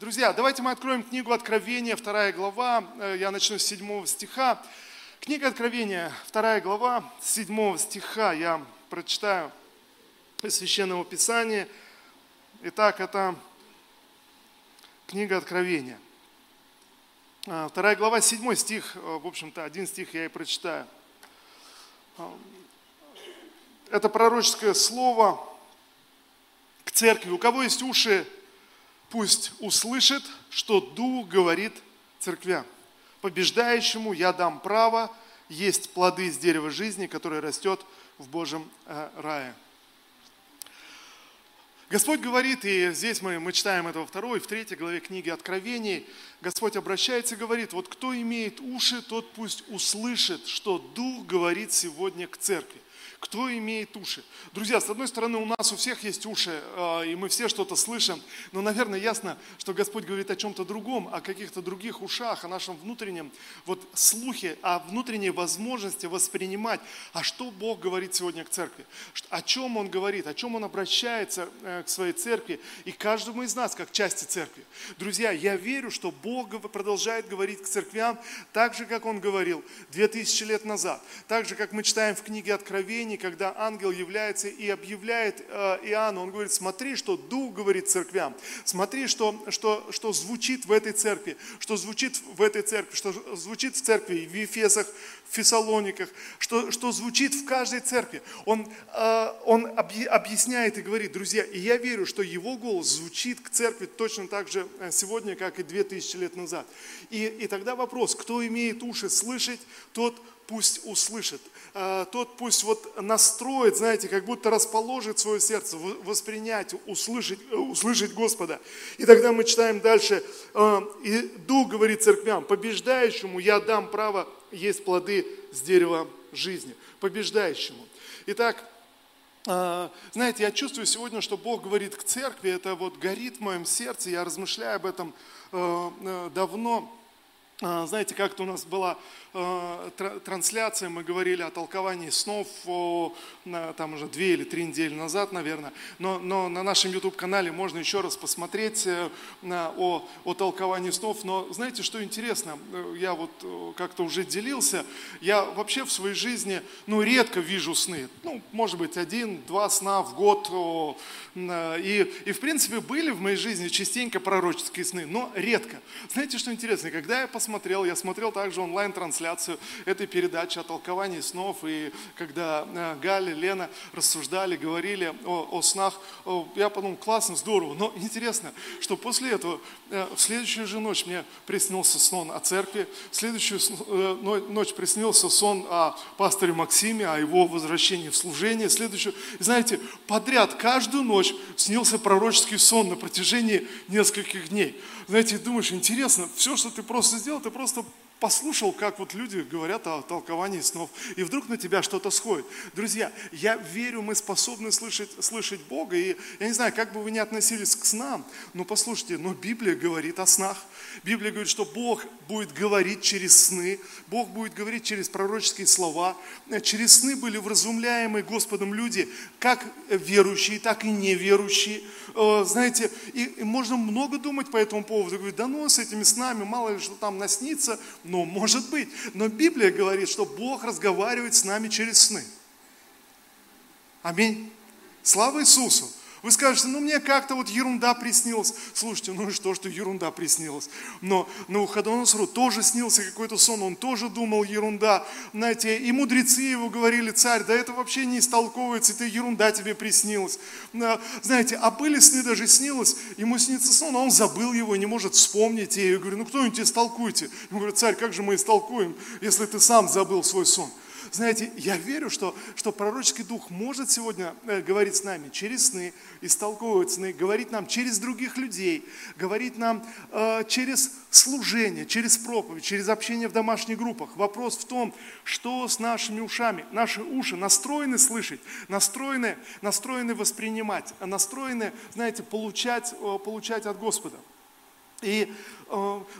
Друзья, давайте мы откроем книгу Откровения, вторая глава. Э, я начну с седьмого стиха. Книга Откровения, вторая глава, седьмого стиха. Я прочитаю из Священного Писания. Итак, это книга Откровения. Э, вторая глава, седьмой стих, э, в общем-то, один стих я и прочитаю. Это пророческое слово к церкви. У кого есть уши, пусть услышит, что Дух говорит церквям. Побеждающему я дам право есть плоды из дерева жизни, которое растет в Божьем э, рае. Господь говорит, и здесь мы, мы читаем это во второй, в третьей главе книги Откровений, Господь обращается и говорит, вот кто имеет уши, тот пусть услышит, что Дух говорит сегодня к церкви. Кто имеет уши? Друзья, с одной стороны, у нас у всех есть уши, а, и мы все что-то слышим, но, наверное, ясно, что Господь говорит о чем-то другом, о каких-то других ушах, о нашем внутреннем вот слухе, о внутренней возможности воспринимать, а что Бог говорит сегодня к церкви, о чем Он говорит, о чем Он обращается э, к своей церкви и каждому из нас, как части церкви. Друзья, я верю, что Бог продолжает говорить к церквям так же, как Он говорил 2000 лет назад, так же, как мы читаем в книге Откровения, видении, когда ангел является и объявляет э, Иоанну, он говорит, смотри, что Дух говорит церквям, смотри, что, что, что звучит в этой церкви, что звучит в этой церкви, что звучит в церкви в Ефесах, в Фессалониках, что, что звучит в каждой церкви. Он, э, он объясняет и говорит, друзья, и я верю, что его голос звучит к церкви точно так же э, сегодня, как и две тысячи лет назад. И, и тогда вопрос, кто имеет уши слышать, тот пусть услышит. А, тот пусть вот настроит, знаете, как будто расположит свое сердце, воспринять, услышать, э, услышать Господа. И тогда мы читаем дальше, а, и Дух говорит церквям, побеждающему я дам право есть плоды с дерева жизни. Побеждающему. Итак, а, знаете, я чувствую сегодня, что Бог говорит к церкви, это вот горит в моем сердце, я размышляю об этом э, э, давно. Знаете, как-то у нас была Э, трансляции мы говорили о толковании снов там уже две или три недели назад, наверное. Но, но на нашем YouTube-канале можно еще раз посмотреть э, о, о толковании снов. Но знаете, что интересно? Э, я вот как-то уже делился. Я вообще в своей жизни, ну, редко вижу сны. Ну, может быть, один-два сна в год. И, и, в принципе, были в моей жизни частенько пророческие сны, но редко. Знаете, что интересно? Когда я посмотрел, я смотрел также онлайн-трансляцию, трансляцию этой передачи о толковании снов. И когда э, Галя, Лена рассуждали, говорили о, о снах, я подумал, классно, здорово. Но интересно, что после этого э, в следующую же ночь мне приснился сон о церкви, в следующую э, ночь приснился сон о пасторе Максиме, о его возвращении в служение. Следующую, знаете, подряд каждую ночь снился пророческий сон на протяжении нескольких дней. Знаете, думаешь, интересно, все, что ты просто сделал, ты просто послушал, как вот люди говорят о толковании снов, и вдруг на тебя что-то сходит. Друзья, я верю, мы способны слышать, слышать Бога, и я не знаю, как бы вы ни относились к снам, но послушайте, но Библия говорит о снах. Библия говорит, что Бог будет говорить через сны, Бог будет говорить через пророческие слова. Через сны были вразумляемы Господом люди, как верующие, так и неверующие. Э, знаете, и, и можно много думать по этому поводу. Говорить, да ну, с этими снами, мало ли что там наснится, но может быть. Но Библия говорит, что Бог разговаривает с нами через сны. Аминь. Слава Иисусу. Вы скажете, ну мне как-то вот ерунда приснилась. Слушайте, ну и что, что ерунда приснилась? Но на Навуходоносору тоже снился какой-то сон, он тоже думал ерунда. Знаете, и мудрецы его говорили, царь, да это вообще не истолковывается, это ерунда тебе приснилась. Знаете, а были сны даже снилось, ему снится сон, а он забыл его, не может вспомнить. И я говорю, ну кто-нибудь истолкуйте. Ему говорят, царь, как же мы истолкуем, если ты сам забыл свой сон? Знаете, я верю, что, что пророческий дух может сегодня э, говорить с нами через сны, истолковывать сны, говорить нам через других людей, говорить нам э, через служение, через проповедь, через общение в домашних группах. Вопрос в том, что с нашими ушами. Наши уши настроены слышать, настроены, настроены воспринимать, настроены, знаете, получать, э, получать от Господа. И,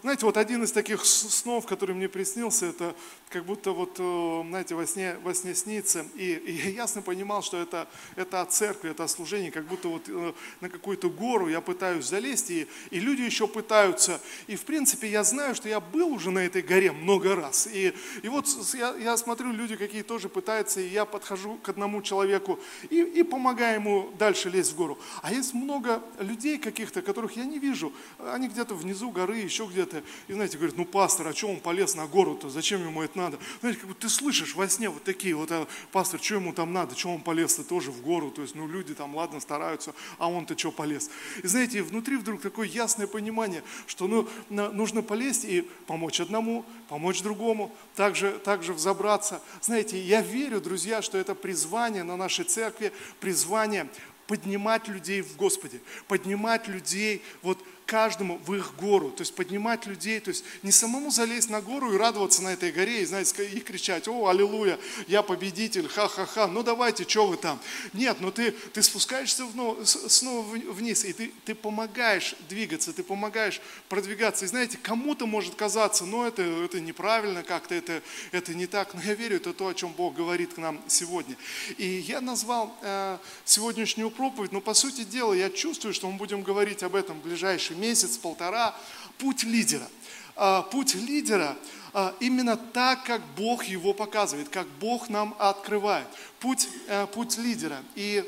знаете, вот один из таких снов, который мне приснился, это как будто вот, э, знаете, во сне, во сне снится. И, и я ясно понимал, что это, это от церкви, это от служения, как будто вот э, на какую-то гору я пытаюсь залезть, и, и люди еще пытаются. И, в принципе, я знаю, что я был уже на этой горе много раз. И, и вот я, я смотрю, люди какие тоже пытаются, и я подхожу к одному человеку и, и помогаю ему дальше лезть в гору. А есть много людей каких-то, которых я не вижу. Они где-то внизу горы, еще где-то. И, знаете, говорят, ну, пастор, а что он полез на гору-то? Зачем ему это надо. Знаете, как бы ты слышишь во сне вот такие вот, а, пастор, что ему там надо, что он полез-то тоже в гору, то есть, ну, люди там, ладно, стараются, а он-то что полез. И знаете, внутри вдруг такое ясное понимание, что, ну, нужно полезть и помочь одному, помочь другому, также, также взобраться. Знаете, я верю, друзья, что это призвание на нашей церкви, призвание поднимать людей в Господе, поднимать людей вот каждому в их гору, то есть поднимать людей, то есть не самому залезть на гору и радоваться на этой горе и, знаете, и кричать, о, аллилуйя, я победитель, ха-ха-ха, ну давайте, что вы там. Нет, но ты, ты спускаешься вновь, снова вниз, и ты, ты помогаешь двигаться, ты помогаешь продвигаться. И знаете, кому-то может казаться, ну это, это неправильно как-то, это, это не так, но я верю, это то, о чем Бог говорит к нам сегодня. И я назвал э, сегодняшнюю проповедь, но по сути дела я чувствую, что мы будем говорить об этом в ближайшие месяц-полтора, путь лидера. А, путь лидера а, именно так, как Бог его показывает, как Бог нам открывает. Путь, э, путь лидера. И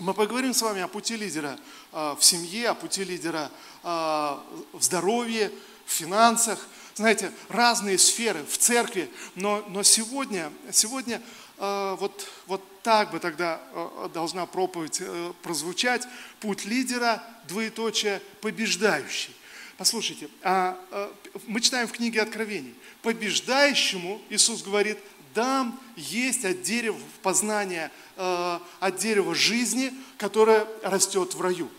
мы поговорим с вами о пути лидера а, в семье, о пути лидера в здоровье, в финансах. Знаете, разные сферы в церкви. Но, но сегодня, сегодня вот, вот так бы тогда э, должна проповедь э, прозвучать. Путь лидера, двоеточие, побеждающий. Послушайте, а, а, мы читаем в книге Откровений. Побеждающему, Иисус говорит, дам есть от дерева познания, э, от дерева жизни, которое растет в раю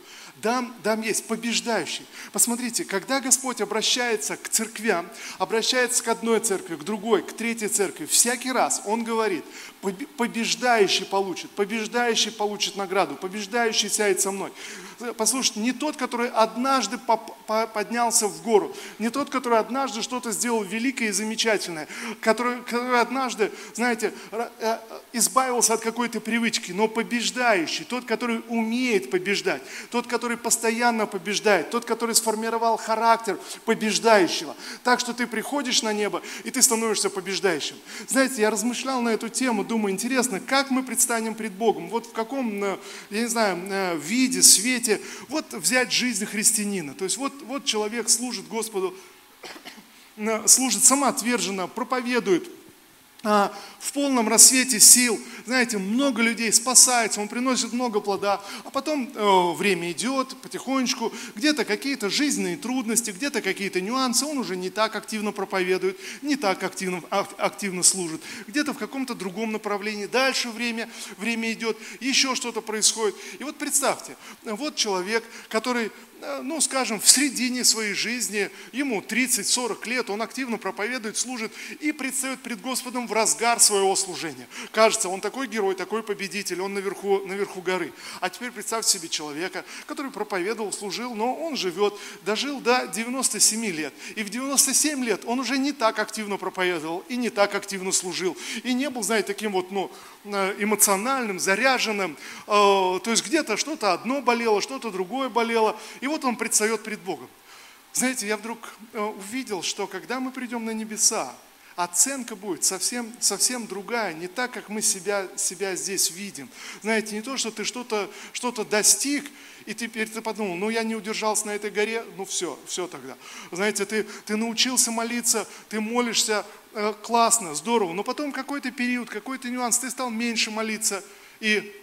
дам, дам есть, побеждающий. Посмотрите, когда Господь обращается к церквям, обращается к одной церкви, к другой, к третьей церкви, всякий раз Он говорит, побеждающий получит, побеждающий получит награду, побеждающий сядет со мной. Послушайте, не тот, который однажды поднялся в гору, не тот, который однажды что-то сделал великое и замечательное, который, который однажды, знаете, э, избавился от какой-то привычки, но побеждающий, тот, который умеет побеждать, тот, который постоянно побеждает, тот, который сформировал характер побеждающего. Так что ты приходишь на небо, и ты становишься побеждающим. Знаете, я размышлял на эту тему, думаю, интересно, как мы предстанем пред Богом, вот в каком, э, я не знаю, э, виде, свете, вот взять жизнь христианина. То есть вот, вот человек служит Господу, служит самоотверженно, проповедует, в полном рассвете сил. Знаете, много людей спасается, он приносит много плода, а потом э, время идет потихонечку, где-то какие-то жизненные трудности, где-то какие-то нюансы, он уже не так активно проповедует, не так активно, активно служит, где-то в каком-то другом направлении. Дальше время, время идет, еще что-то происходит. И вот представьте, вот человек, который ну, скажем, в середине своей жизни, ему 30-40 лет, он активно проповедует, служит и предстает пред Господом в разгар своего служения. Кажется, он такой герой, такой победитель, он наверху, наверху горы. А теперь представьте себе человека, который проповедовал, служил, но он живет, дожил до 97 лет. И в 97 лет он уже не так активно проповедовал и не так активно служил. И не был, знаете, таким вот, ну, э, эмоциональным, заряженным. Э, то есть где-то что-то одно болело, что-то другое болело. И вот он предстает пред Богом. Знаете, я вдруг э, увидел, что когда мы придем на небеса, оценка будет совсем, совсем другая, не так, как мы себя, себя здесь видим. Знаете, не то, что ты что-то что достиг, и теперь ты подумал, ну я не удержался на этой горе, ну все, все тогда. Знаете, ты, ты научился молиться, ты молишься, э, классно, здорово, но потом какой-то период, какой-то нюанс, ты стал меньше молиться, и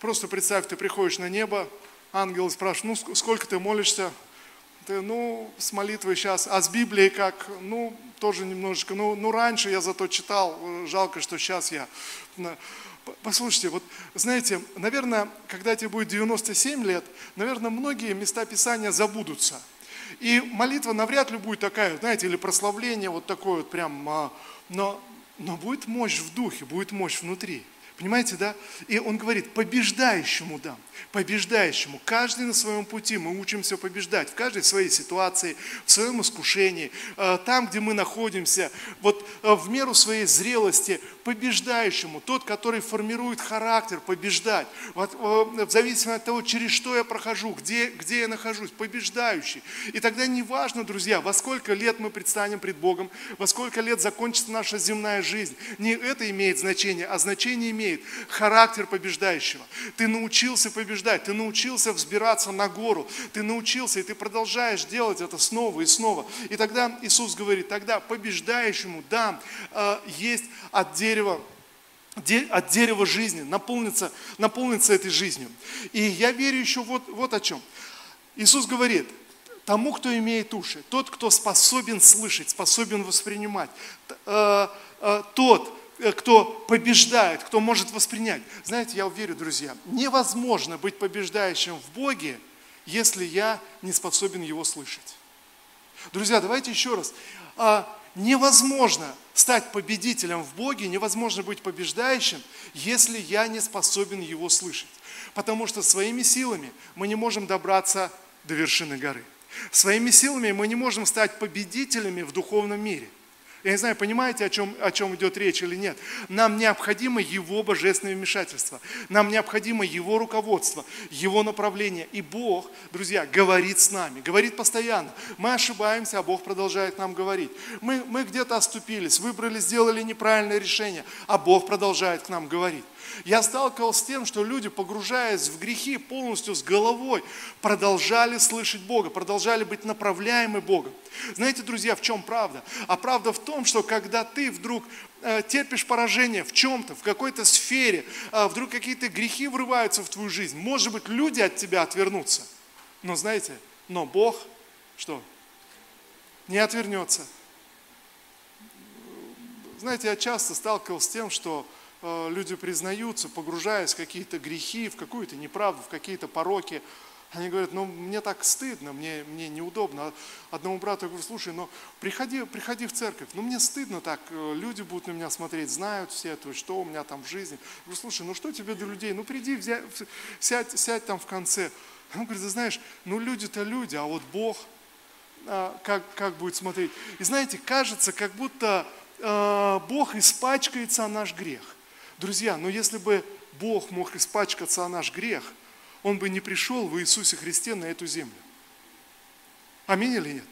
просто представь, ты приходишь на небо, ангел спрашивает, ну сколько ты молишься? Ты, ну, с молитвой сейчас, а с Библией как? Ну, тоже немножечко, ну, ну раньше я зато читал, жалко, что сейчас я. Послушайте, вот знаете, наверное, когда тебе будет 97 лет, наверное, многие места Писания забудутся. И молитва навряд ли будет такая, знаете, или прославление вот такое вот прям, а, но, но будет мощь в духе, будет мощь внутри. Понимаете, да? И он говорит, побеждающему дам, побеждающему. Каждый на своем пути мы учимся побеждать, в каждой своей ситуации, в своем искушении, э, там, где мы находимся, вот э, в меру своей зрелости, побеждающему, тот, который формирует характер, побеждать, вот, в зависимости от того, через что я прохожу, где, где я нахожусь, побеждающий. И тогда не важно, друзья, во сколько лет мы предстанем пред Богом, во сколько лет закончится наша земная жизнь. Не это имеет значение, а значение имеет характер побеждающего. Ты научился побеждать, ты научился взбираться на гору, ты научился, и ты продолжаешь делать это снова и снова. И тогда Иисус говорит, тогда побеждающему дам э, есть от дерева от дерева жизни, наполнится, наполнится этой жизнью. И я верю еще вот, вот о чем. Иисус говорит, тому, кто имеет уши, тот, кто способен слышать, способен воспринимать, э, э, тот, Э, кто побеждает, кто может воспринять. Знаете, я уверен, друзья, невозможно быть побеждающим в Боге, если я не способен Его слышать. Друзья, давайте еще раз. Невозможно стать победителем в Боге, невозможно быть побеждающим, если я не способен Его слышать. Потому что своими силами мы не можем добраться до вершины горы. Своими силами мы не можем стать победителями в духовном мире – я не знаю, понимаете, о чем, о чем идет речь или нет. Нам необходимо Его божественное вмешательство. Нам необходимо Его руководство, Его направление. И Бог, друзья, говорит с нами, говорит постоянно. Мы ошибаемся, а Бог продолжает нам говорить. Мы, мы где-то оступились, выбрали, сделали неправильное решение, а Бог продолжает к нам говорить. Я сталкивался с тем, что люди, погружаясь в грехи полностью с головой, продолжали слышать Бога, продолжали быть направляемы Богом. Знаете, друзья, в чем правда? А правда в том, что когда ты вдруг э, терпишь поражение в чем-то, в какой-то сфере, э, вдруг какие-то грехи врываются в твою жизнь, может быть, люди от тебя отвернутся. Но знаете, но Бог, что? Не отвернется. Знаете, я часто сталкивался с тем, что люди признаются, погружаясь в какие-то грехи, в какую-то неправду, в какие-то пороки. Они говорят, ну мне так стыдно, мне, мне неудобно. Одному брату я говорю, слушай, ну приходи, приходи в церковь, ну мне стыдно так, э, люди будут на меня смотреть, знают все, то есть что у меня там в жизни. Я говорю, слушай, ну что тебе до людей, ну приди, взять, сядь, сядь там в конце. Он говорит, ты знаешь, ну люди-то люди, а вот Бог, а, как, как будет смотреть. И знаете, кажется, как будто э, Бог испачкается о наш грех. Друзья, но если бы Бог мог испачкаться о наш грех, Он бы не пришел в Иисусе Христе на эту землю. Аминь или нет?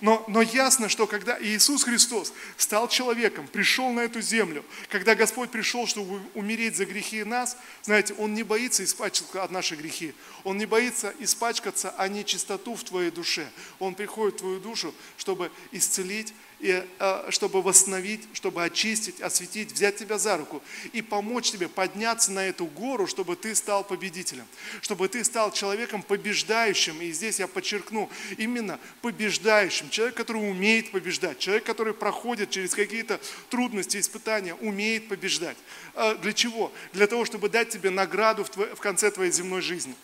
Но, но ясно, что когда Иисус Христос стал человеком, пришел на эту землю, когда Господь пришел, чтобы умереть за грехи нас, знаете, Он не боится испачкаться от наших грехи. Он не боится испачкаться о нечистоту в твоей душе. Он приходит в твою душу, чтобы исцелить и, э, чтобы восстановить, чтобы очистить, осветить, взять тебя за руку и помочь тебе подняться на эту гору, чтобы ты стал победителем, чтобы ты стал человеком побеждающим. И здесь я подчеркну, именно побеждающим. Человек, который умеет побеждать, человек, который проходит через какие-то трудности, испытания, умеет побеждать. Э, для чего? Для того, чтобы дать тебе награду в, конце твоей земной жизни.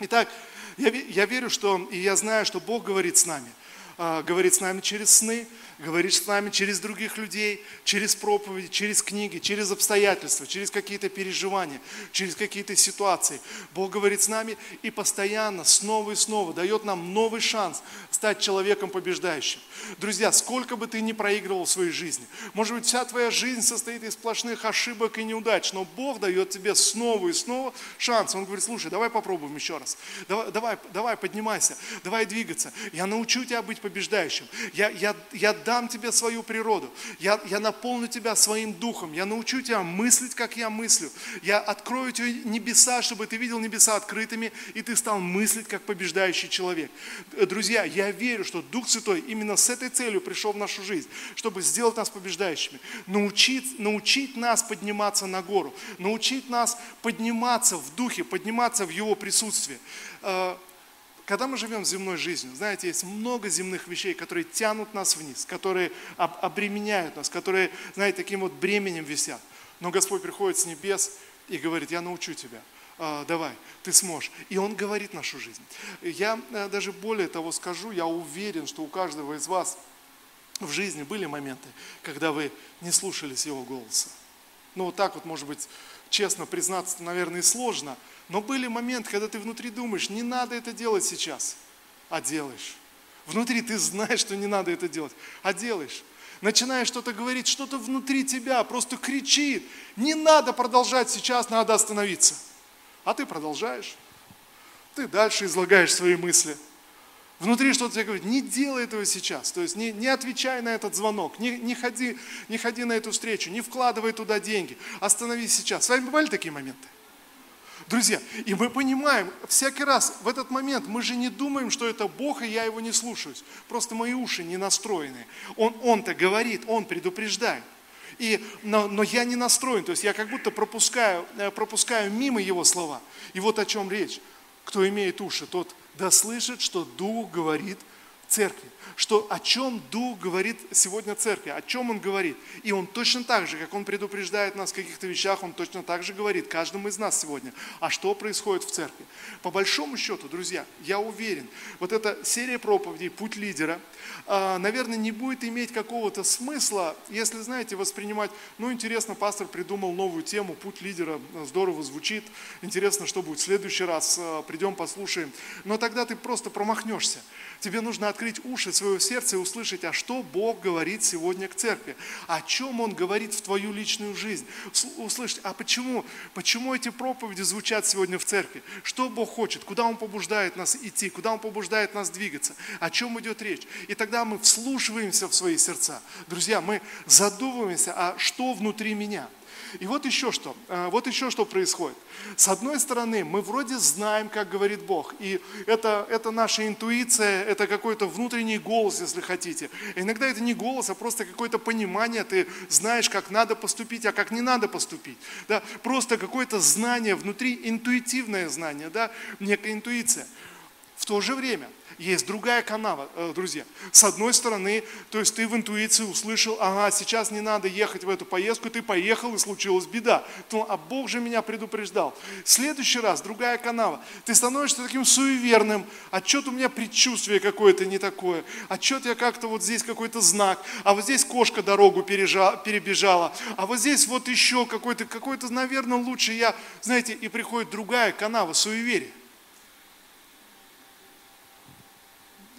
Итак, я верю, что, и я знаю, что Бог говорит с нами. Э, говорит с нами через сны, говоришь с нами через других людей, через проповеди, через книги, через обстоятельства, через какие-то переживания, через какие-то ситуации. Бог говорит с нами и постоянно, снова и снова дает нам новый шанс стать человеком побеждающим. Друзья, сколько бы ты ни проигрывал в своей жизни, может быть, вся твоя жизнь состоит из сплошных ошибок и неудач, но Бог дает тебе снова и снова шанс. Он говорит, слушай, давай попробуем еще раз. Давай, давай, давай поднимайся, давай двигаться. Я научу тебя быть побеждающим. Я, я, я дам тебе свою природу. Я, я наполню тебя своим духом. Я научу тебя мыслить, как я мыслю. Я открою тебе небеса, чтобы ты видел небеса открытыми, и ты стал мыслить, как побеждающий человек. Друзья, я верю, что Дух Святой именно с этой целью пришел в нашу жизнь, чтобы сделать нас побеждающими. Научить, научить нас подниматься на гору. Научить нас подниматься в духе, подниматься в Его присутствии э, когда мы живем земной жизнью, знаете, есть много земных вещей, которые тянут нас вниз, которые обременяют нас, которые, знаете, таким вот бременем висят. Но Господь приходит с небес и говорит, я научу тебя, а, давай, ты сможешь. И Он говорит нашу жизнь. Я э, даже более того скажу, я уверен, что у каждого из вас в жизни были моменты, когда вы не слушались Его голоса. Ну вот так вот, может быть, честно признаться, наверное, сложно, но были моменты, когда ты внутри думаешь, не надо это делать сейчас, а делаешь. Внутри ты знаешь, что не надо это делать, а делаешь. Начинаешь что-то говорить, что-то внутри тебя просто кричит. Не надо продолжать сейчас, надо остановиться. А ты продолжаешь. Ты дальше излагаешь свои мысли. Внутри что-то тебе говорит, не делай этого сейчас. То есть не, не отвечай на этот звонок, не, не, ходи, не ходи на эту встречу, не вкладывай туда деньги. Остановись сейчас. С вами бывали такие моменты? Друзья, и мы понимаем, всякий раз в этот момент мы же не думаем, что это Бог, и я его не слушаюсь. Просто мои уши не настроены. Он, он-то говорит, он предупреждает. И, но, но я не настроен, то есть я как будто пропускаю, э, пропускаю мимо его слова. И вот о чем речь. Кто имеет уши, тот да слышит, что Дух говорит церкви что о чем Дух говорит сегодня церкви, о чем Он говорит. И Он точно так же, как Он предупреждает нас в каких-то вещах, Он точно так же говорит каждому из нас сегодня, а что происходит в церкви. По большому счету, друзья, я уверен, вот эта серия проповедей «Путь лидера», а, наверное, не будет иметь какого-то смысла, если, знаете, воспринимать, ну, интересно, пастор придумал новую тему «Путь лидера», здорово звучит, интересно, что будет в следующий раз, а, придем, послушаем. Но тогда ты просто промахнешься. Тебе нужно открыть уши своего сердца и услышать, а что Бог говорит сегодня к церкви, о чем Он говорит в твою личную жизнь. Услышать, а почему, почему эти проповеди звучат сегодня в церкви, что Бог хочет, куда Он побуждает нас идти, куда Он побуждает нас двигаться, о чем идет речь. И тогда мы вслушиваемся в свои сердца. Друзья, мы задумываемся, а что внутри меня – и вот еще что, э, вот еще что происходит. С одной стороны, мы вроде знаем, как говорит Бог, и это, это наша интуиция, это какой-то внутренний голос, если хотите. иногда это не голос, а просто какое-то понимание, ты знаешь, как надо поступить, а как не надо поступить. Да? Просто какое-то знание внутри, интуитивное знание, да? некая интуиция. В то же время есть другая канава, э, друзья. С одной стороны, то есть ты в интуиции услышал, ага, сейчас не надо ехать в эту поездку, ты поехал и случилась беда. То, а Бог же меня предупреждал. Следующий раз другая канава. Ты становишься таким суеверным, а что-то у меня предчувствие какое-то не такое, а что-то я как-то вот здесь какой-то знак, а вот здесь кошка дорогу перебежала, а вот здесь вот еще какой-то, какой-то, наверное, лучше я, знаете, и приходит другая канава суеверия.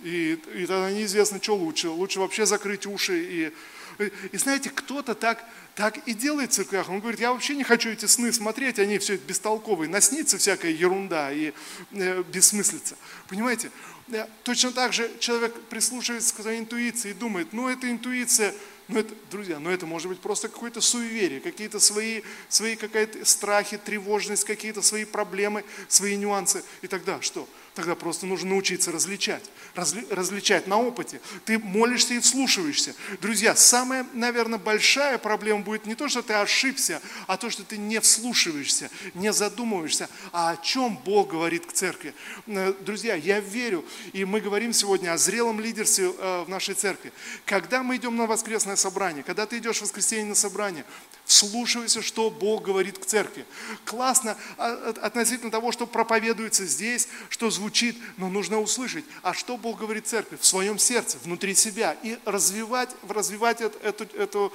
И, и тогда неизвестно, что лучше. Лучше вообще закрыть уши. И, и знаете, кто-то так, так и делает в церквях. Он говорит, я вообще не хочу эти сны смотреть, они все бестолковые. Наснится всякая ерунда и э, бессмыслица. Понимаете? Э, точно так же человек прислушивается к своей интуиции и думает, ну это интуиция, ну это, друзья, ну это может быть просто какое-то суеверие, какие-то свои, свои какие-то страхи, тревожность, какие-то свои проблемы, свои нюансы. И тогда что? Тогда просто нужно научиться различать. Разли, различать на опыте. Ты молишься и вслушиваешься. Друзья, самая, наверное, большая проблема будет не то, что ты ошибся, а то, что ты не вслушиваешься, не задумываешься, а о чем Бог говорит к церкви. Э, друзья, я верю, и мы говорим сегодня о зрелом лидерстве э, в нашей церкви. Когда мы идем на воскресное собрание, когда ты идешь в воскресенье на собрание, вслушивайся, что Бог говорит к церкви. Классно а, относительно того, что проповедуется здесь, что звучит, но нужно услышать, а что Бог говорит церкви в своем сердце, внутри себя, и развивать, развивать эту, эту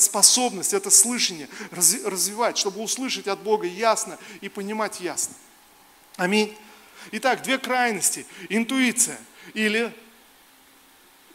способность, это слышание, развивать, чтобы услышать от Бога ясно и понимать ясно. Аминь. Итак, две крайности. Интуиция или,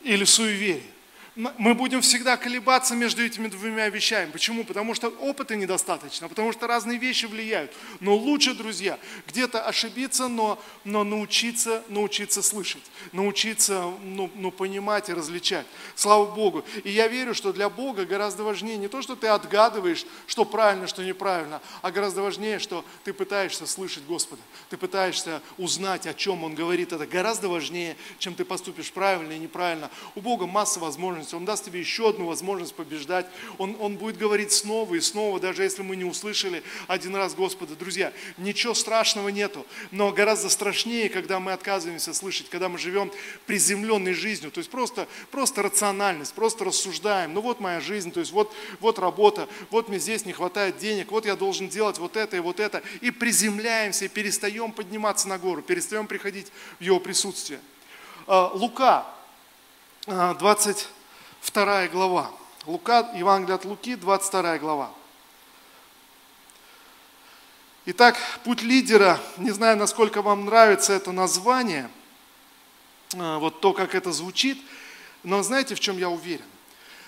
или суеверие мы будем всегда колебаться между этими двумя вещами. Почему? Потому что опыта недостаточно, потому что разные вещи влияют. Но лучше, друзья, где-то ошибиться, но, но научиться, научиться слышать, научиться ну, ну, понимать и различать. Слава Богу. И я верю, что для Бога гораздо важнее не то, что ты отгадываешь, что правильно, что неправильно, а гораздо важнее, что ты пытаешься слышать Господа, ты пытаешься узнать, о чем Он говорит. Это гораздо важнее, чем ты поступишь правильно и неправильно. У Бога масса возможностей возможность, Он даст тебе еще одну возможность побеждать. Он, он будет говорить снова и снова, даже если мы не услышали один раз Господа. Друзья, ничего страшного нету, но гораздо страшнее, когда мы отказываемся слышать, когда мы живем приземленной жизнью, то есть просто, просто рациональность, просто рассуждаем. Ну вот моя жизнь, то есть вот, вот работа, вот мне здесь не хватает денег, вот я должен делать вот это и вот это. И приземляемся, и перестаем подниматься на гору, перестаем приходить в Его присутствие. А, Лука, 20 а, Вторая глава. Лука, Евангелие от Луки, 22 глава. Итак, путь лидера, не знаю, насколько вам нравится это название, а, вот то, как это звучит, но знаете, в чем я уверен?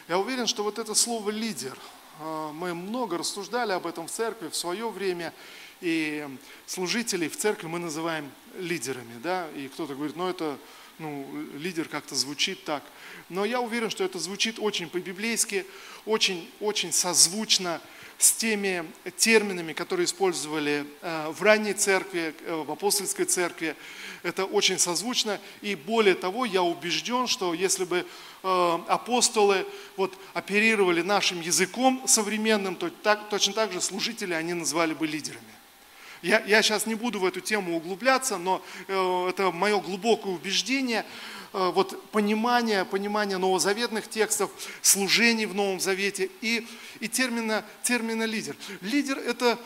Я уверен, что вот это слово «лидер», а, мы много рассуждали об этом в церкви в свое время, и служителей в церкви мы называем лидерами, да, и кто-то говорит, ну это, ну, лидер как-то звучит так. Но я уверен, что это звучит очень по-библейски, очень, очень созвучно с теми терминами, которые использовали э, в ранней церкви, э, в апостольской церкви. Это очень созвучно. И более того, я убежден, что если бы э, апостолы вот, оперировали нашим языком современным, то так, точно так же служители они назвали бы лидерами. Я, я сейчас не буду в эту тему углубляться, но э, это мое глубокое убеждение, э, вот понимание, понимание новозаветных текстов, служений в Новом Завете и, и термина, термина лидер. Лидер – это то,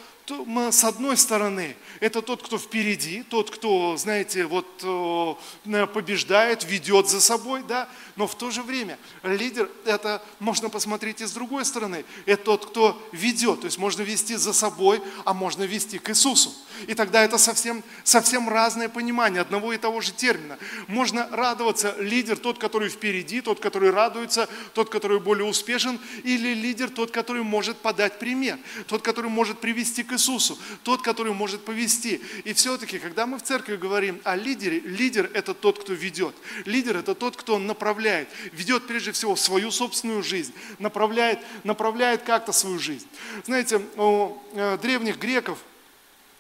с одной стороны, это тот, кто впереди, тот, кто, знаете, вот э, побеждает, ведет за собой, да, но в то же время лидер, это можно посмотреть и с другой стороны, это тот, кто ведет, то есть можно вести за собой, а можно вести к Иисусу. И тогда это совсем, совсем разное понимание одного и того же термина. Можно радоваться, лидер тот, который впереди, тот, который радуется, тот, который более успешен, или лидер тот, который может подать пример, тот, который может привести к Иисусу, тот, который может повести. И все-таки, когда мы в церкви говорим о лидере, лидер – это тот, кто ведет. Лидер – это тот, кто направляет, ведет прежде всего свою собственную жизнь, направляет, направляет как-то свою жизнь. Знаете, у э, древних греков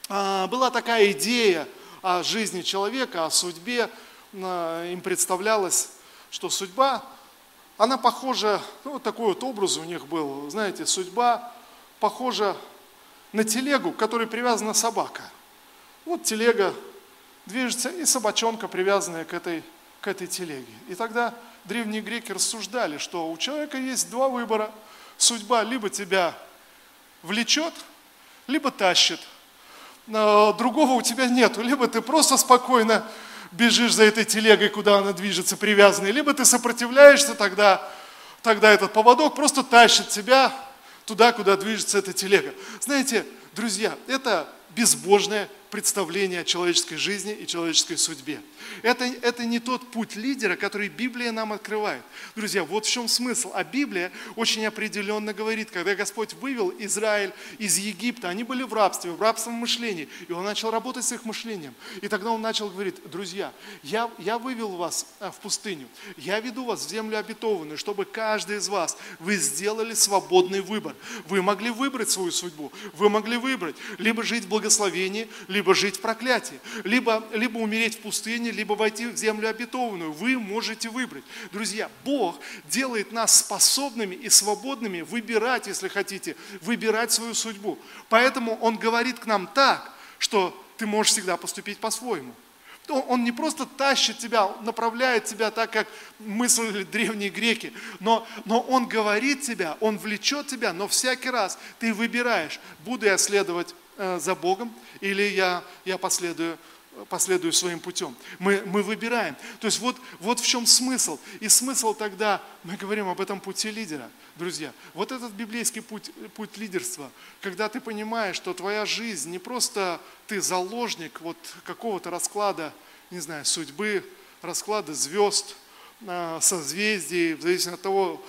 была такая идея о жизни человека, о судьбе. А, им представлялось, что судьба, она похожа, ну, вот такой вот образ у них был, знаете, судьба похожа на телегу, к которой привязана собака. Вот телега движется, и собачонка, привязанная к этой, к этой телеге. И тогда древние греки рассуждали, что у человека есть два выбора. Судьба либо тебя влечет, либо тащит. Другого у тебя нету. Либо ты просто спокойно бежишь за этой телегой, куда она движется, привязанной, либо ты сопротивляешься, тогда, тогда этот поводок просто тащит тебя туда, куда движется эта телега. Знаете, друзья, это безбожное представление о человеческой жизни и человеческой судьбе. Это, это не тот путь лидера, который Библия нам открывает. Друзья, вот в чем смысл. А Библия очень определенно говорит, когда Господь вывел Израиль из Египта, они были в рабстве, в рабском мышлении, и Он начал работать с их мышлением. И тогда Он начал говорить, друзья, я, я вывел вас а, в пустыню, я веду вас в землю обетованную, чтобы каждый из вас, вы сделали свободный выбор. Вы могли выбрать свою судьбу, вы могли выбрать, либо жить в благословении, либо жить в проклятии, либо, либо умереть в пустыне, либо войти в землю обетованную. Вы можете выбрать. Друзья, Бог делает нас способными и свободными выбирать, если хотите, выбирать свою судьбу. Поэтому Он говорит к нам так, что ты можешь всегда поступить по-своему. Он не просто тащит тебя, направляет тебя так, как мыслили древние греки, но, но Он говорит тебя, Он влечет тебя, но всякий раз ты выбираешь, буду я следовать Э, за Богом, или я, я последую, последую своим путем. Мы, мы выбираем. То есть вот, вот в чем смысл. И смысл тогда, мы говорим об этом пути лидера. Друзья, вот этот библейский путь, путь лидерства, когда ты понимаешь, что твоя жизнь не просто ты заложник вот какого-то расклада, не знаю, судьбы, расклада звезд, э, созвездий, в зависимости от того,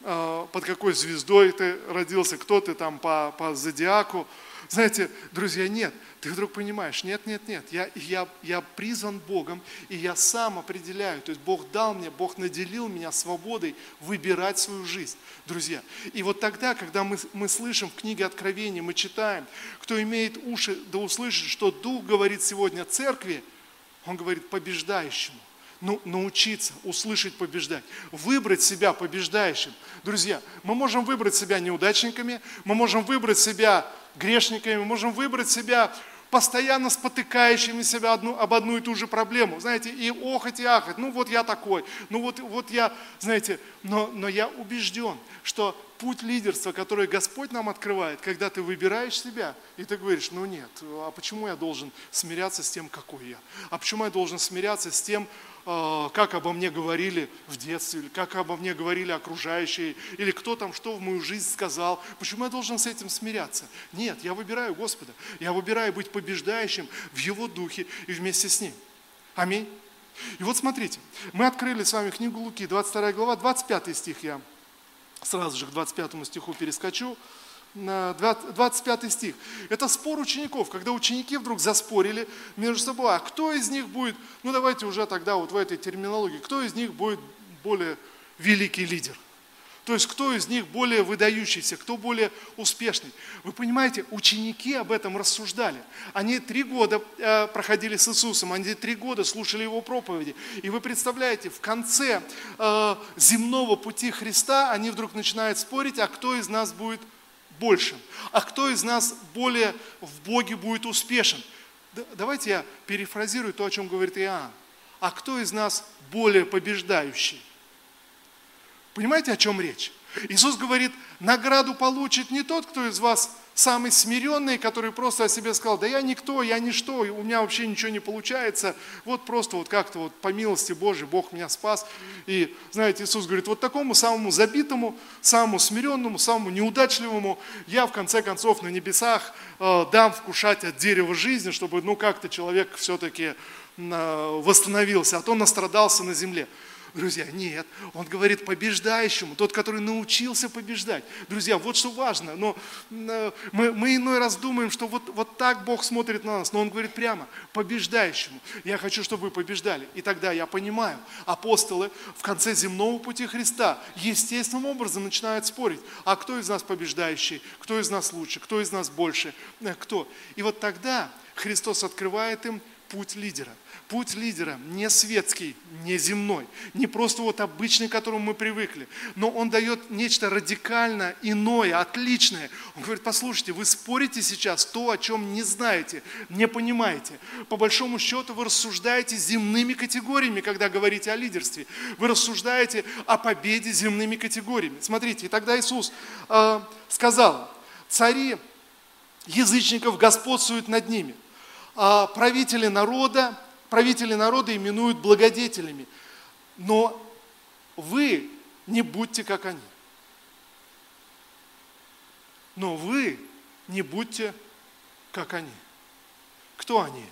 э, под какой звездой ты родился, кто ты там по, по зодиаку, знаете, друзья, нет. Ты вдруг понимаешь, нет, нет, нет, я, я, я призван Богом, и я сам определяю. То есть Бог дал мне, Бог наделил меня свободой выбирать свою жизнь, друзья. И вот тогда, когда мы, мы слышим в книге Откровения, мы читаем, кто имеет уши, да услышит, что Дух говорит сегодня церкви, он говорит побеждающему ну, научиться, услышать, побеждать, выбрать себя побеждающим. Друзья, мы можем выбрать себя неудачниками, мы можем выбрать себя грешниками, мы можем выбрать себя постоянно спотыкающими себя одну, об одну и ту же проблему. Знаете, и охоть, и ахать. Ну вот я такой, ну вот, вот я, знаете, но, но я убежден, что путь лидерства, который Господь нам открывает, когда ты выбираешь себя, и ты говоришь, ну нет, а почему я должен смиряться с тем, какой я? А почему я должен смиряться с тем, как обо мне говорили в детстве, или как обо мне говорили окружающие, или кто там что в мою жизнь сказал. Почему я должен с этим смиряться? Нет, я выбираю Господа. Я выбираю быть побеждающим в Его духе и вместе с Ним. Аминь. И вот смотрите, мы открыли с вами книгу Луки, 22 глава, 25 стих я сразу же к 25 стиху перескочу. 25 стих. Это спор учеников, когда ученики вдруг заспорили между собой, а кто из них будет, ну давайте уже тогда вот в этой терминологии, кто из них будет более великий лидер? То есть кто из них более выдающийся, кто более успешный. Вы понимаете, ученики об этом рассуждали. Они три года э, проходили с Иисусом, они три года слушали Его проповеди. И вы представляете, в конце э, земного пути Христа они вдруг начинают спорить, а кто из нас будет большим, а кто из нас более в Боге будет успешен. Давайте я перефразирую то, о чем говорит Иоанн. А кто из нас более побеждающий? Понимаете, о чем речь? Иисус говорит, награду получит не тот, кто из вас самый смиренный, который просто о себе сказал, да я никто, я ничто, у меня вообще ничего не получается, вот просто вот как-то вот по милости Божией Бог меня спас. И знаете, Иисус говорит, вот такому самому забитому, самому смиренному, самому неудачливому я в конце концов на небесах э, дам вкушать от дерева жизни, чтобы ну как-то человек все-таки э, восстановился, а то настрадался на земле. Друзья, нет, он говорит побеждающему, тот, который научился побеждать. Друзья, вот что важно, но мы, мы иной раз думаем, что вот, вот так Бог смотрит на нас, но он говорит прямо, побеждающему. Я хочу, чтобы вы побеждали. И тогда я понимаю, апостолы в конце земного пути Христа естественным образом начинают спорить, а кто из нас побеждающий, кто из нас лучше, кто из нас больше, э, кто. И вот тогда Христос открывает им путь лидера. Путь лидера не светский, не земной, не просто вот обычный, к которому мы привыкли, но он дает нечто радикально иное, отличное. Он говорит, послушайте, вы спорите сейчас то, о чем не знаете, не понимаете. По большому счету вы рассуждаете земными категориями, когда говорите о лидерстве. Вы рассуждаете о победе земными категориями. Смотрите, и тогда Иисус э, сказал, цари язычников господствуют над ними, а правители народа правители народа именуют благодетелями. Но вы не будьте как они. Но вы не будьте как они. Кто они?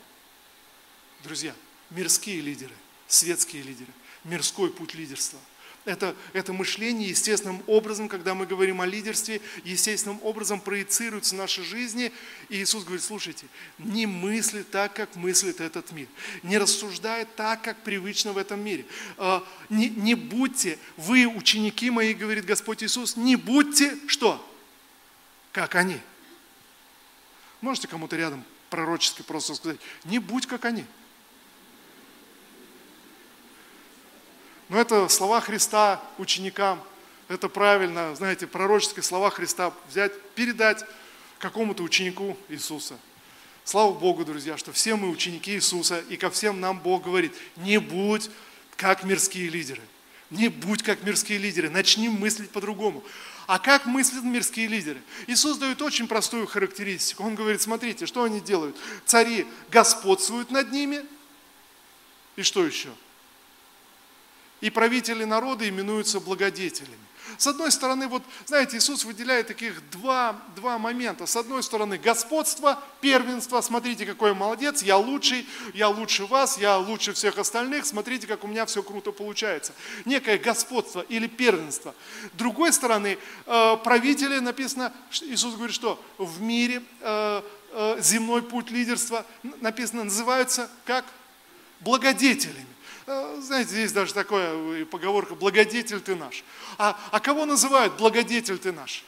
Друзья, мирские лидеры, светские лидеры, мирской путь лидерства – это, это мышление естественным образом, когда мы говорим о лидерстве, естественным образом проецируется в нашей жизни. И Иисус говорит, слушайте, не мысли так, как мыслит этот мир. Не рассуждай так, как привычно в этом мире. А, не, не будьте, вы, ученики мои, говорит Господь Иисус, не будьте что? Как они. Можете кому-то рядом пророчески просто сказать, не будь как они. Но это слова Христа ученикам. Это правильно, знаете, пророческие слова Христа взять, передать какому-то ученику Иисуса. Слава Богу, друзья, что все мы ученики Иисуса, и ко всем нам Бог говорит, не будь как мирские лидеры. Не будь как мирские лидеры, начни мыслить по-другому. А как мыслят мирские лидеры? Иисус дает очень простую характеристику. Он говорит, смотрите, что они делают? Цари господствуют над ними. И что еще? И правители народа именуются благодетелями. С одной стороны, вот, знаете, Иисус выделяет таких два, два момента. С одной стороны, господство, первенство. Смотрите, какой я молодец, я лучший, я лучше вас, я лучше всех остальных. Смотрите, как у меня все круто получается. Некое господство или первенство. С другой стороны, э, правители, написано, Иисус говорит, что в мире э, э, земной путь лидерства, написано, называются как благодетелями. Э, знаете, здесь даже такая поговорка «благодетель ты наш». А, а кого называют «благодетель ты наш»?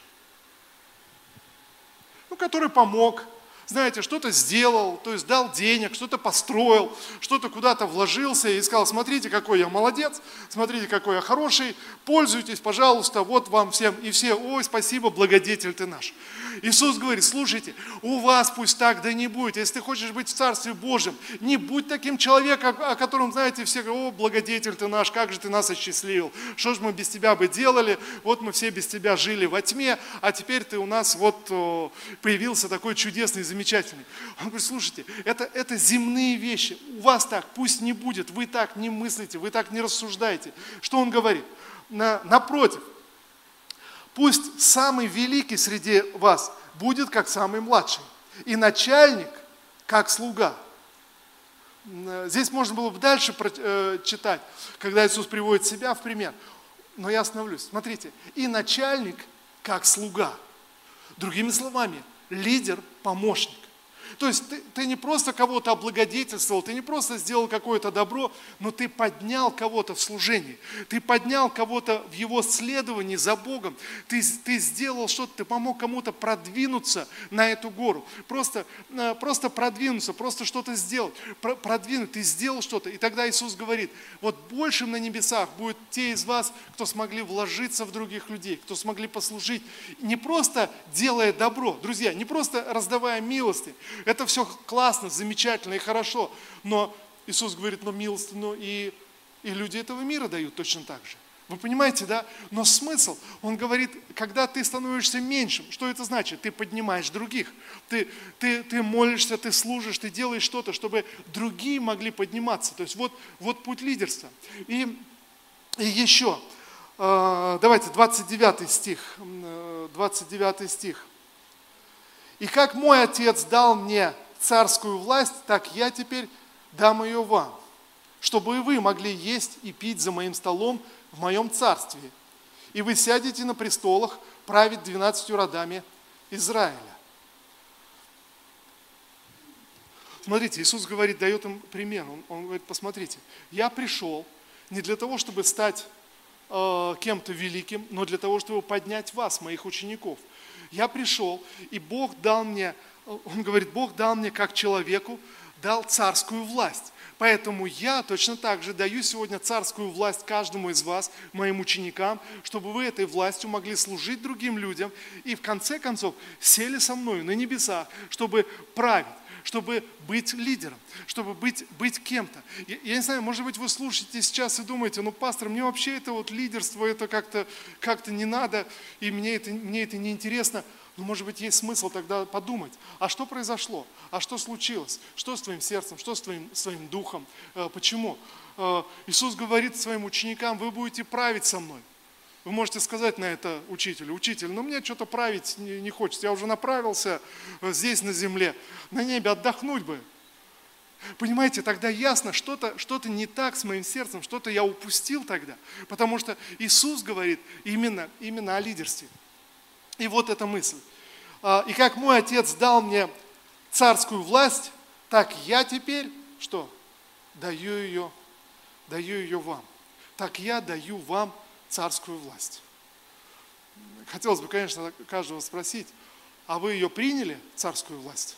Ну, который помог, знаете, что-то сделал, то есть дал денег, что-то построил, что-то куда-то вложился и сказал, смотрите, какой я молодец, смотрите, какой я хороший, пользуйтесь, пожалуйста, вот вам всем. И все, ой, спасибо, благодетель ты наш. Иисус говорит, слушайте, у вас пусть так да не будет. Если ты хочешь быть в Царстве Божьем, не будь таким человеком, о котором, знаете, все говорят, о, благодетель ты наш, как же ты нас осчастливил. Что же мы без тебя бы делали? Вот мы все без тебя жили во тьме, а теперь ты у нас вот появился такой чудесный, замечательный. Он говорит, слушайте, это, это земные вещи. У вас так пусть не будет. Вы так не мыслите, вы так не рассуждаете. Что он говорит? На, напротив, Пусть самый великий среди вас будет как самый младший, и начальник как слуга. Здесь можно было бы дальше э, читать, когда Иисус приводит себя в пример. Но я остановлюсь. Смотрите, и начальник как слуга. Другими словами, лидер, помощник. То есть ты, ты не просто кого-то облагодетельствовал, ты не просто сделал какое-то добро, но ты поднял кого-то в служении, ты поднял кого-то в его следовании за Богом, ты, ты сделал что-то, ты помог кому-то продвинуться на эту гору, просто, э, просто продвинуться, просто что-то сделать, продвинуть, ты сделал что-то. И тогда Иисус говорит, вот большим на небесах будут те из вас, кто смогли вложиться в других людей, кто смогли послужить, не просто делая добро, друзья, не просто раздавая милости, это все классно, замечательно и хорошо. Но Иисус говорит, но милость, ну и, и люди этого мира дают точно так же. Вы понимаете, да? Но смысл, он говорит, когда ты становишься меньшим, что это значит? Ты поднимаешь других, ты, ты, ты молишься, ты служишь, ты делаешь что-то, чтобы другие могли подниматься. То есть вот, вот путь лидерства. И, и еще, э, давайте, 29 стих, 29 э, стих. И как мой отец дал мне царскую власть, так я теперь дам ее вам, чтобы и вы могли есть и пить за моим столом в моем царстве. И вы сядете на престолах править двенадцатью родами Израиля. Смотрите, Иисус говорит, дает им пример. Он, он говорит, посмотрите, я пришел не для того, чтобы стать э, кем-то великим, но для того, чтобы поднять вас, моих учеников – я пришел, и Бог дал мне, он говорит, Бог дал мне как человеку, дал царскую власть. Поэтому я точно так же даю сегодня царскую власть каждому из вас, моим ученикам, чтобы вы этой властью могли служить другим людям и в конце концов сели со мной на небесах, чтобы править чтобы быть лидером, чтобы быть, быть кем-то. Я, я не знаю, может быть, вы слушаете сейчас и думаете, ну, пастор, мне вообще это вот лидерство, это как-то как не надо, и мне это, мне это не интересно. Но, может быть, есть смысл тогда подумать, а что произошло, а что случилось, что с твоим сердцем, что с твоим, своим духом, э, почему? Э, Иисус говорит своим ученикам, вы будете править со мной. Вы можете сказать на это учителю, учитель, ну мне что-то править не, хочется, я уже направился э, здесь на земле, на небе отдохнуть бы. Понимаете, тогда ясно, что-то что не так с моим сердцем, что-то я упустил тогда. Потому что Иисус говорит именно, именно о лидерстве. И вот эта мысль. А, и как мой отец дал мне царскую власть, так я теперь, что? Даю ее, даю ее вам. Так я даю вам царскую власть. Хотелось бы, конечно, каждого спросить, а вы ее приняли, царскую власть?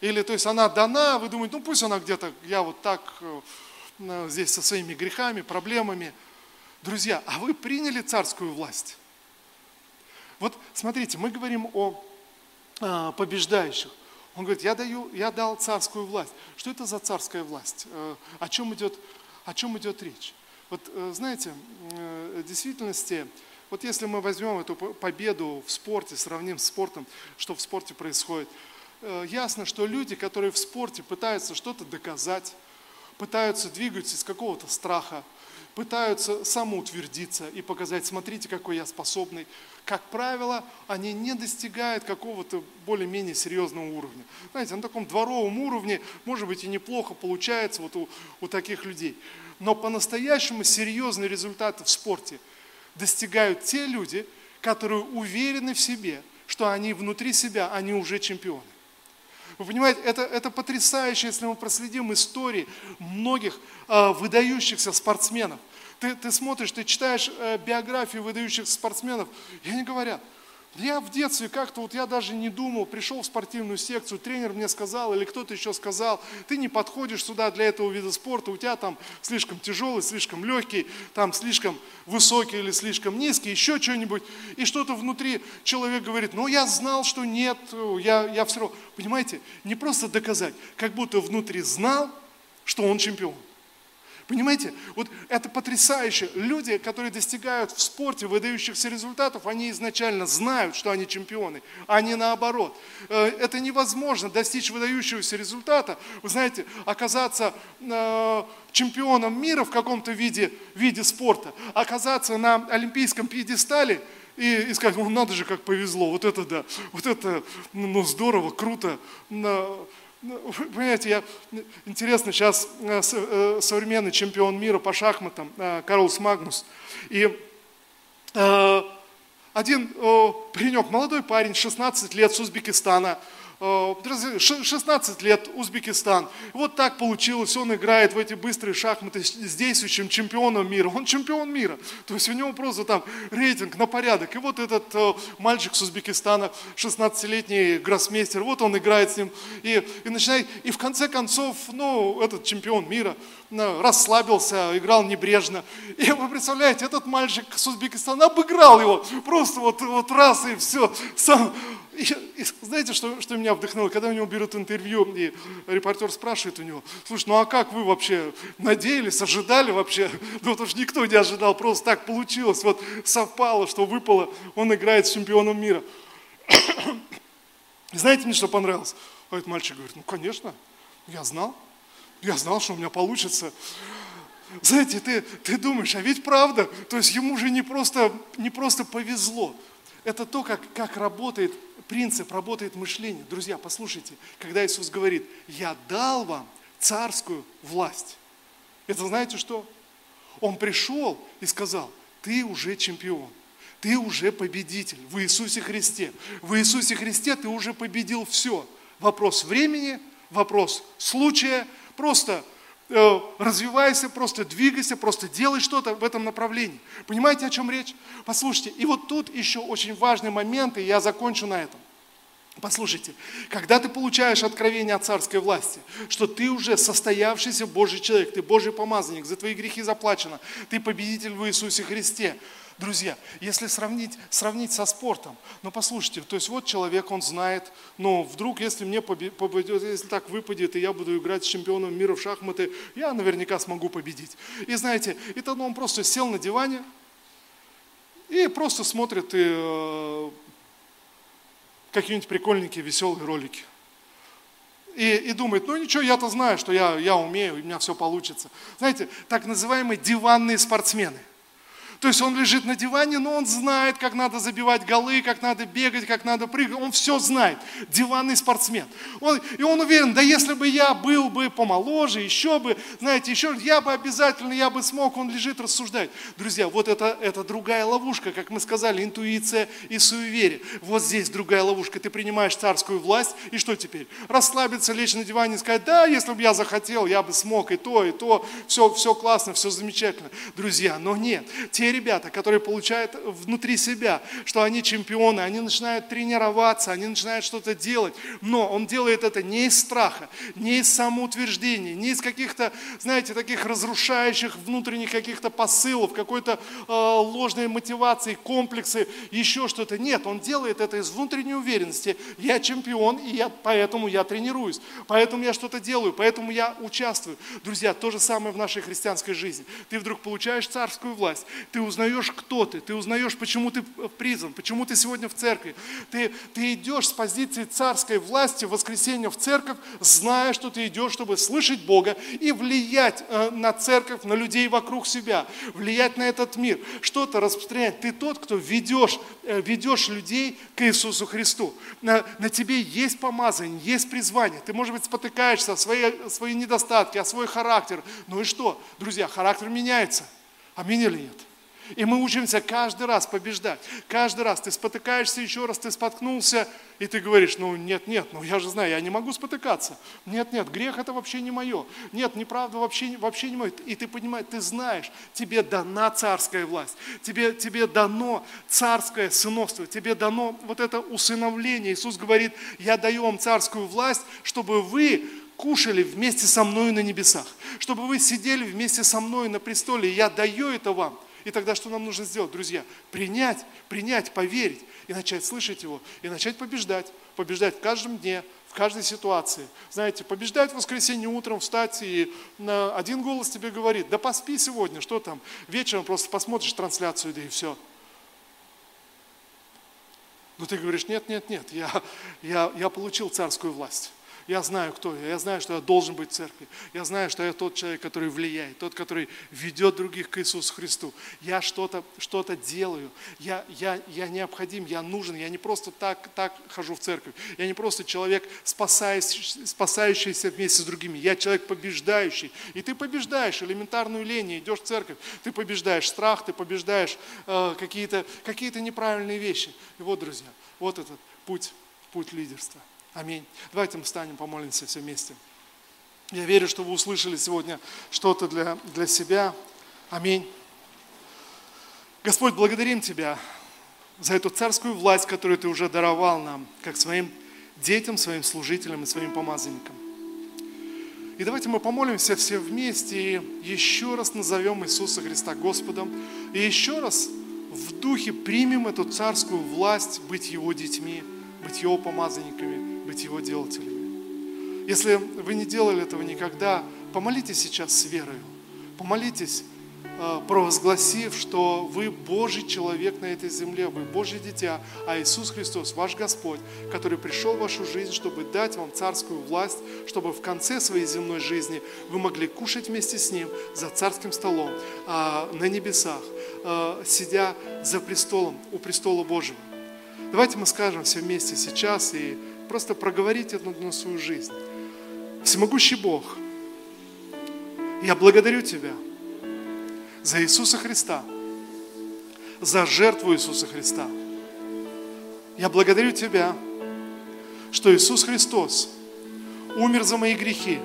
Или, то есть, она дана, вы думаете, ну пусть она где-то, я вот так э, здесь со своими грехами, проблемами. Друзья, а вы приняли царскую власть? Вот смотрите, мы говорим о э, побеждающих. Он говорит, я, даю, я дал царскую власть. Что это за царская власть? Э, о чем идет, о чем идет речь? Вот э, знаете, э, в действительности, вот если мы возьмем эту победу в спорте, сравним с спортом, что в спорте происходит, э, ясно, что люди, которые в спорте пытаются что-то доказать, пытаются двигаться из какого-то страха, пытаются самоутвердиться и показать, смотрите, какой я способный. Как правило, они не достигают какого-то более-менее серьезного уровня. Знаете, на таком дворовом уровне, может быть, и неплохо получается вот у, у таких людей. Но по-настоящему серьезные результаты в спорте достигают те люди, которые уверены в себе, что они внутри себя, они уже чемпионы. Вы понимаете, это, это потрясающе, если мы проследим истории многих э, выдающихся спортсменов. Ты, ты смотришь, ты читаешь э, биографии выдающихся спортсменов, и они говорят, Я в детстве как-то, вот я даже не думал, пришел в спортивную секцию, тренер мне сказал, или кто-то еще сказал, ты не подходишь сюда для этого вида спорта, у тебя там слишком тяжелый, слишком легкий, там слишком высокий или слишком низкий, еще что-нибудь. И что-то внутри человек говорит, ну я знал, что нет, я, я все равно. Понимаете, не просто доказать, как будто внутри знал, что он чемпион. Понимаете, вот это потрясающе. Люди, которые достигают в спорте выдающихся результатов, они изначально знают, что они чемпионы, а не наоборот. Э, это невозможно достичь выдающегося результата. Вы знаете, оказаться э, чемпионом мира в каком-то виде, виде спорта, оказаться на олимпийском пьедестале и, и сказать, ну надо же, как повезло, вот это да, вот это ну, здорово, круто. Ну, понимаете, я, интересно, сейчас э, э, современный чемпион мира по шахматам э, Карлос Магнус. И один паренек, молодой парень, 16 лет с Узбекистана, 16 лет Узбекистан. Вот так получилось, он играет в эти быстрые шахматы с действующим чемпионом мира. Он чемпион мира. То есть у него просто там рейтинг на порядок. И вот этот э, мальчик с Узбекистана, 16-летний гроссмейстер, вот он играет с ним. И, и начинает, и в конце концов, ну, этот чемпион мира ну, расслабился, играл небрежно. И вы представляете, этот мальчик с Узбекистана обыграл его. Просто вот, вот раз и все. Сам, и, и знаете, что, что меня вдохновило? Когда у него берут интервью, и репортер спрашивает у него, слушай, ну а как вы вообще надеялись, ожидали вообще? Ну потому что никто не ожидал, просто так получилось, вот совпало, что выпало, он играет с чемпионом мира. Знаете, мне что понравилось? А этот мальчик говорит, ну конечно, я знал, я знал, что у меня получится. Знаете, ты, ты думаешь, а ведь правда, то есть ему же не просто, не просто повезло, это то, как, как работает принцип, работает мышление. Друзья, послушайте, когда Иисус говорит, я дал вам царскую власть. Это знаете что? Он пришел и сказал, ты уже чемпион, ты уже победитель в Иисусе Христе. В Иисусе Христе ты уже победил все. Вопрос времени, вопрос случая, просто развивайся, просто двигайся, просто делай что-то в этом направлении. Понимаете, о чем речь? Послушайте, и вот тут еще очень важный момент, и я закончу на этом. Послушайте, когда ты получаешь откровение от царской власти, что ты уже состоявшийся Божий человек, ты Божий помазанник, за твои грехи заплачено, ты победитель в Иисусе Христе, Друзья, если сравнить, сравнить со спортом, ну послушайте, то есть вот человек, он знает, но вдруг, если мне победит, если так выпадет, и я буду играть с чемпионом мира в шахматы, я наверняка смогу победить. И знаете, и тогда он просто сел на диване и просто смотрит и, э, какие-нибудь прикольненькие, веселые ролики. И, и думает, ну ничего, я-то знаю, что я, я умею, у меня все получится. Знаете, так называемые диванные спортсмены – то есть он лежит на диване, но он знает, как надо забивать голы, как надо бегать, как надо прыгать. Он все знает. Диванный спортсмен. Он, и он уверен, да если бы я был бы помоложе, еще бы, знаете, еще, я бы обязательно, я бы смог. Он лежит, рассуждает. Друзья, вот это, это другая ловушка, как мы сказали, интуиция и суеверие. Вот здесь другая ловушка. Ты принимаешь царскую власть, и что теперь? Расслабиться, лечь на диване и сказать, да, если бы я захотел, я бы смог и то, и то. Все, все классно, все замечательно. Друзья, но нет. Те ребята, которые получают внутри себя, что они чемпионы, они начинают тренироваться, они начинают что-то делать, но он делает это не из страха, не из самоутверждения, не из каких-то, знаете, таких разрушающих внутренних каких-то посылов, какой-то э, ложной мотивации, комплексы, еще что-то. Нет, он делает это из внутренней уверенности. Я чемпион, и я, поэтому я тренируюсь, поэтому я что-то делаю, поэтому я участвую. Друзья, то же самое в нашей христианской жизни. Ты вдруг получаешь царскую власть, ты узнаешь, кто ты, ты узнаешь, почему ты призван, почему ты сегодня в церкви. Ты, ты идешь с позиции царской власти в воскресенье в церковь, зная, что ты идешь, чтобы слышать Бога и влиять э, на церковь, на людей вокруг себя, влиять на этот мир, что-то распространять. Ты тот, кто ведешь, э, ведешь людей к Иисусу Христу. На, на тебе есть помазание, есть призвание. Ты, может быть, спотыкаешься о свои, свои недостатки, о свой характер. Ну и что? Друзья, характер меняется. Аминь или нет? И мы учимся каждый раз побеждать. Каждый раз ты спотыкаешься еще раз, ты споткнулся, и ты говоришь, ну нет, нет, ну я же знаю, я не могу спотыкаться. Нет, нет, грех это вообще не мое. Нет, неправда вообще, вообще не мое. И ты понимаешь, ты знаешь, тебе дана царская власть. Тебе, тебе дано царское сыновство. Тебе дано вот это усыновление. Иисус говорит, я даю вам царскую власть, чтобы вы кушали вместе со мной на небесах, чтобы вы сидели вместе со мной на престоле. Я даю это вам. И тогда что нам нужно сделать, друзья? Принять, принять, поверить и начать слышать Его, и начать побеждать. Побеждать в каждом дне, в каждой ситуации. Знаете, побеждать в воскресенье утром, встать, и на один голос тебе говорит, да поспи сегодня, что там, вечером просто посмотришь трансляцию, да и все. Но ты говоришь, нет, нет, нет, я, я, я получил царскую власть. Я знаю, кто я. Я знаю, что я должен быть в церкви. Я знаю, что я тот человек, который влияет, тот, который ведет других к Иисусу Христу. Я что-то что делаю. Я, я, я необходим, я нужен. Я не просто так, так хожу в церковь. Я не просто человек, спасающийся, вместе с другими. Я человек побеждающий. И ты побеждаешь элементарную лень, идешь в церковь. Ты побеждаешь страх, ты побеждаешь э, какие-то какие неправильные вещи. И вот, друзья, вот этот путь, путь лидерства. Аминь. Давайте мы встанем, помолимся все вместе. Я верю, что вы услышали сегодня что-то для, для себя. Аминь. Господь, благодарим Тебя за эту царскую власть, которую Ты уже даровал нам, как своим детям, своим служителям и своим помазанникам. И давайте мы помолимся все вместе и еще раз назовем Иисуса Христа Господом. И еще раз в духе примем эту царскую власть быть Его детьми, быть Его помазанниками, быть Его делателями. Если вы не делали этого никогда, помолитесь сейчас с верою. Помолитесь, э, провозгласив, что вы Божий человек на этой земле, вы Божье дитя, а Иисус Христос, ваш Господь, который пришел в вашу жизнь, чтобы дать вам царскую власть, чтобы в конце своей земной жизни вы могли кушать вместе с Ним за царским столом а, на небесах, а, сидя за престолом, у престола Божьего. Давайте мы скажем все вместе сейчас и просто проговорить это на свою жизнь. Всемогущий Бог, я благодарю Тебя за Иисуса Христа, за жертву Иисуса Христа. Я благодарю Тебя, что Иисус Христос умер за мои грехи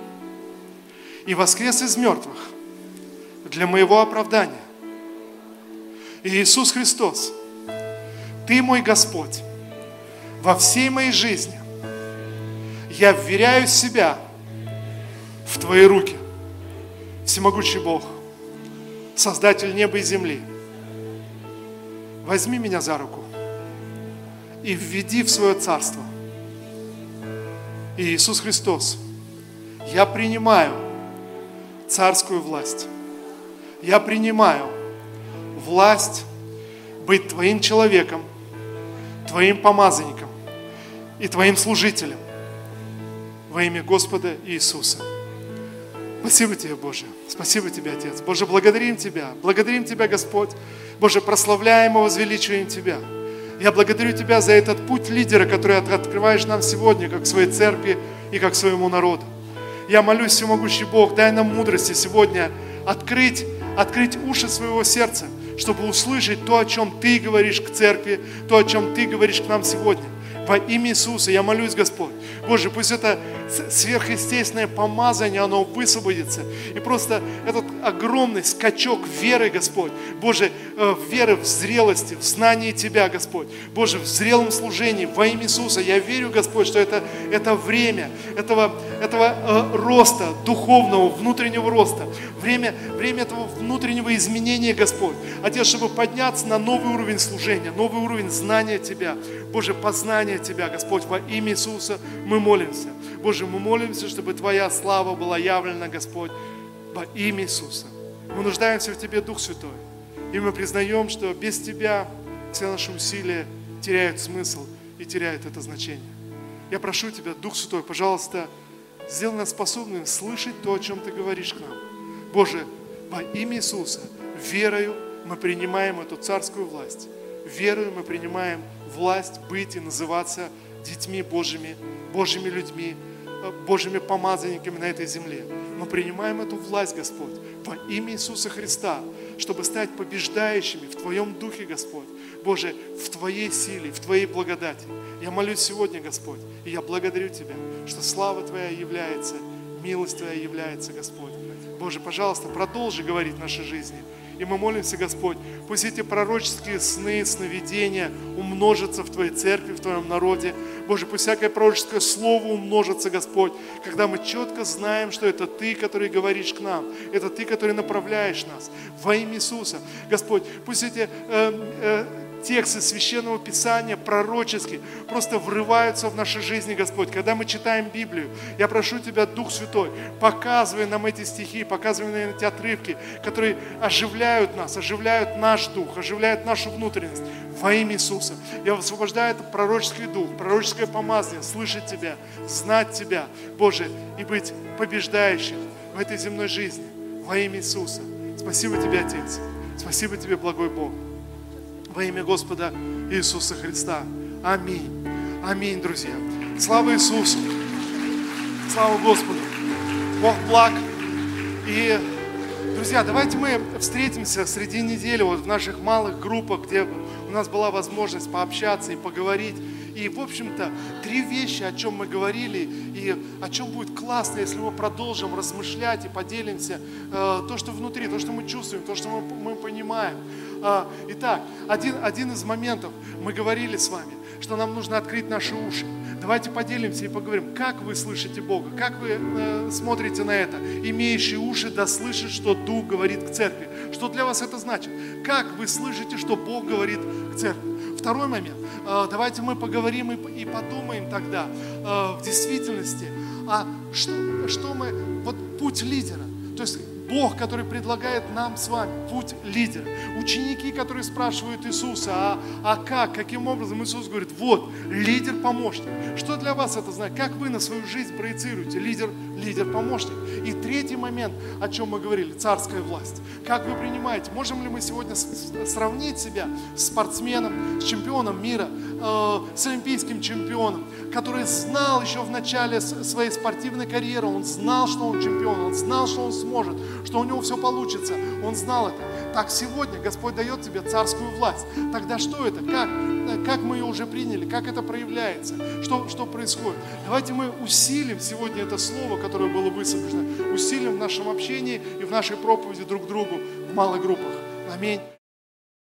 и воскрес из мертвых для моего оправдания. И Иисус Христос, Ты мой Господь во всей моей жизни я вверяю себя в Твои руки. Всемогущий Бог, Создатель неба и земли, возьми меня за руку и введи в свое царство. И Иисус Христос, я принимаю царскую власть. Я принимаю власть быть Твоим человеком, Твоим помазанником и Твоим служителем во имя Господа Иисуса. Спасибо Тебе, Боже. Спасибо Тебе, Отец. Боже, благодарим Тебя. Благодарим Тебя, Господь. Боже, прославляем и возвеличиваем Тебя. Я благодарю Тебя за этот путь лидера, который открываешь нам сегодня, как своей церкви и как своему народу. Я молюсь, всемогущий Бог, дай нам мудрости сегодня открыть, открыть уши своего сердца, чтобы услышать то, о чем Ты говоришь к церкви, то, о чем Ты говоришь к нам сегодня. Во имя Иисуса я молюсь, Господь. Боже, пусть это сверхъестественное помазание, оно высвободится. И просто этот огромный скачок веры, Господь. Боже, э, веры в зрелости, в знании Тебя, Господь. Боже, в зрелом служении во имя Иисуса. Я верю, Господь, что это, это время этого, этого э, роста, духовного, внутреннего роста. Время, время этого внутреннего изменения, Господь. Отец, чтобы подняться на новый уровень служения, новый уровень знания Тебя. Боже, познания Тебя, Господь, во имя Иисуса мы молимся. Боже, мы молимся, чтобы Твоя слава была явлена, Господь, во имя Иисуса. Мы нуждаемся в Тебе, Дух Святой. И мы признаем, что без Тебя все наши усилия теряют смысл и теряют это значение. Я прошу Тебя, Дух Святой, пожалуйста, сделай нас способными слышать то, о чем Ты говоришь к нам. Боже, во имя Иисуса, верою мы принимаем эту царскую власть. Верою мы принимаем власть быть и называться детьми Божьими, Божьими людьми, э, Божьими помазанниками на этой земле. Мы принимаем эту власть, Господь, во имя Иисуса Христа, чтобы стать побеждающими в Твоем Духе, Господь. Боже, в Твоей силе, в Твоей благодати. Я молюсь сегодня, Господь, и я благодарю Тебя, что слава Твоя является, милость Твоя является, Господь. Боже, пожалуйста, продолжи говорить нашей жизни. И мы молимся, Господь, пусть эти пророческие сны, сновидения умножатся в Твоей церкви, в Твоем народе. Боже, пусть всякое пророческое слово умножится, Господь, когда мы четко знаем, что это Ты, который говоришь к нам, это Ты, который направляешь нас во имя Иисуса. Господь, пусть эти э, э, тексты Священного Писания пророческие просто врываются в наши жизни, Господь. Когда мы читаем Библию, я прошу Тебя, Дух Святой, показывай нам эти стихи, показывай нам эти отрывки, которые оживляют нас, оживляют наш дух, оживляют нашу внутренность во имя Иисуса. Я высвобождаю этот пророческий дух, пророческое помазание, слышать Тебя, знать Тебя, Боже, и быть побеждающим в этой земной жизни во имя Иисуса. Спасибо Тебе, Отец. Спасибо Тебе, благой Бог во имя Господа Иисуса Христа. Аминь. Аминь, друзья. Слава Иисусу. Слава Господу. Бог благ. И, друзья, давайте мы встретимся среди недели вот в наших малых группах, где у нас была возможность пообщаться и поговорить. И, в общем-то, три вещи, о чем мы говорили, и о чем будет классно, если мы продолжим размышлять и поделимся э, то, что внутри, то, что мы чувствуем, то, что мы, мы понимаем. А, итак, один, один из моментов, мы говорили с вами, что нам нужно открыть наши уши. Давайте поделимся и поговорим, как вы слышите Бога, как вы э, смотрите на это. Имеющие уши да слышит, что Дух говорит к церкви. Что для вас это значит? Как вы слышите, что Бог говорит к церкви? Второй момент. Э, давайте мы поговорим и, подумаем тогда э, в действительности, а что, что мы, вот путь лидера. То есть Бог, который предлагает нам с вами путь лидера. Ученики, которые спрашивают Иисуса, а, а как, каким образом Иисус говорит, вот, лидер-помощник. Что для вас это значит? Как вы на свою жизнь проецируете? Лидер, лидер-помощник. И третий момент, о чем мы говорили, царская власть. Как вы принимаете? Можем ли мы сегодня сравнить себя с спортсменом, с чемпионом мира, э, с олимпийским чемпионом, который знал еще в начале своей спортивной карьеры, он знал, что он чемпион, он знал, что он сможет, что у него все получится. Он знал это. Так сегодня Господь дает тебе царскую власть. Тогда что это? Как? Как мы ее уже приняли? Как это проявляется? Что, что происходит? Давайте мы усилим сегодня это слово, которое было высвобождено, усилим в нашем общении и в нашей проповеди друг другу в малых группах. Аминь.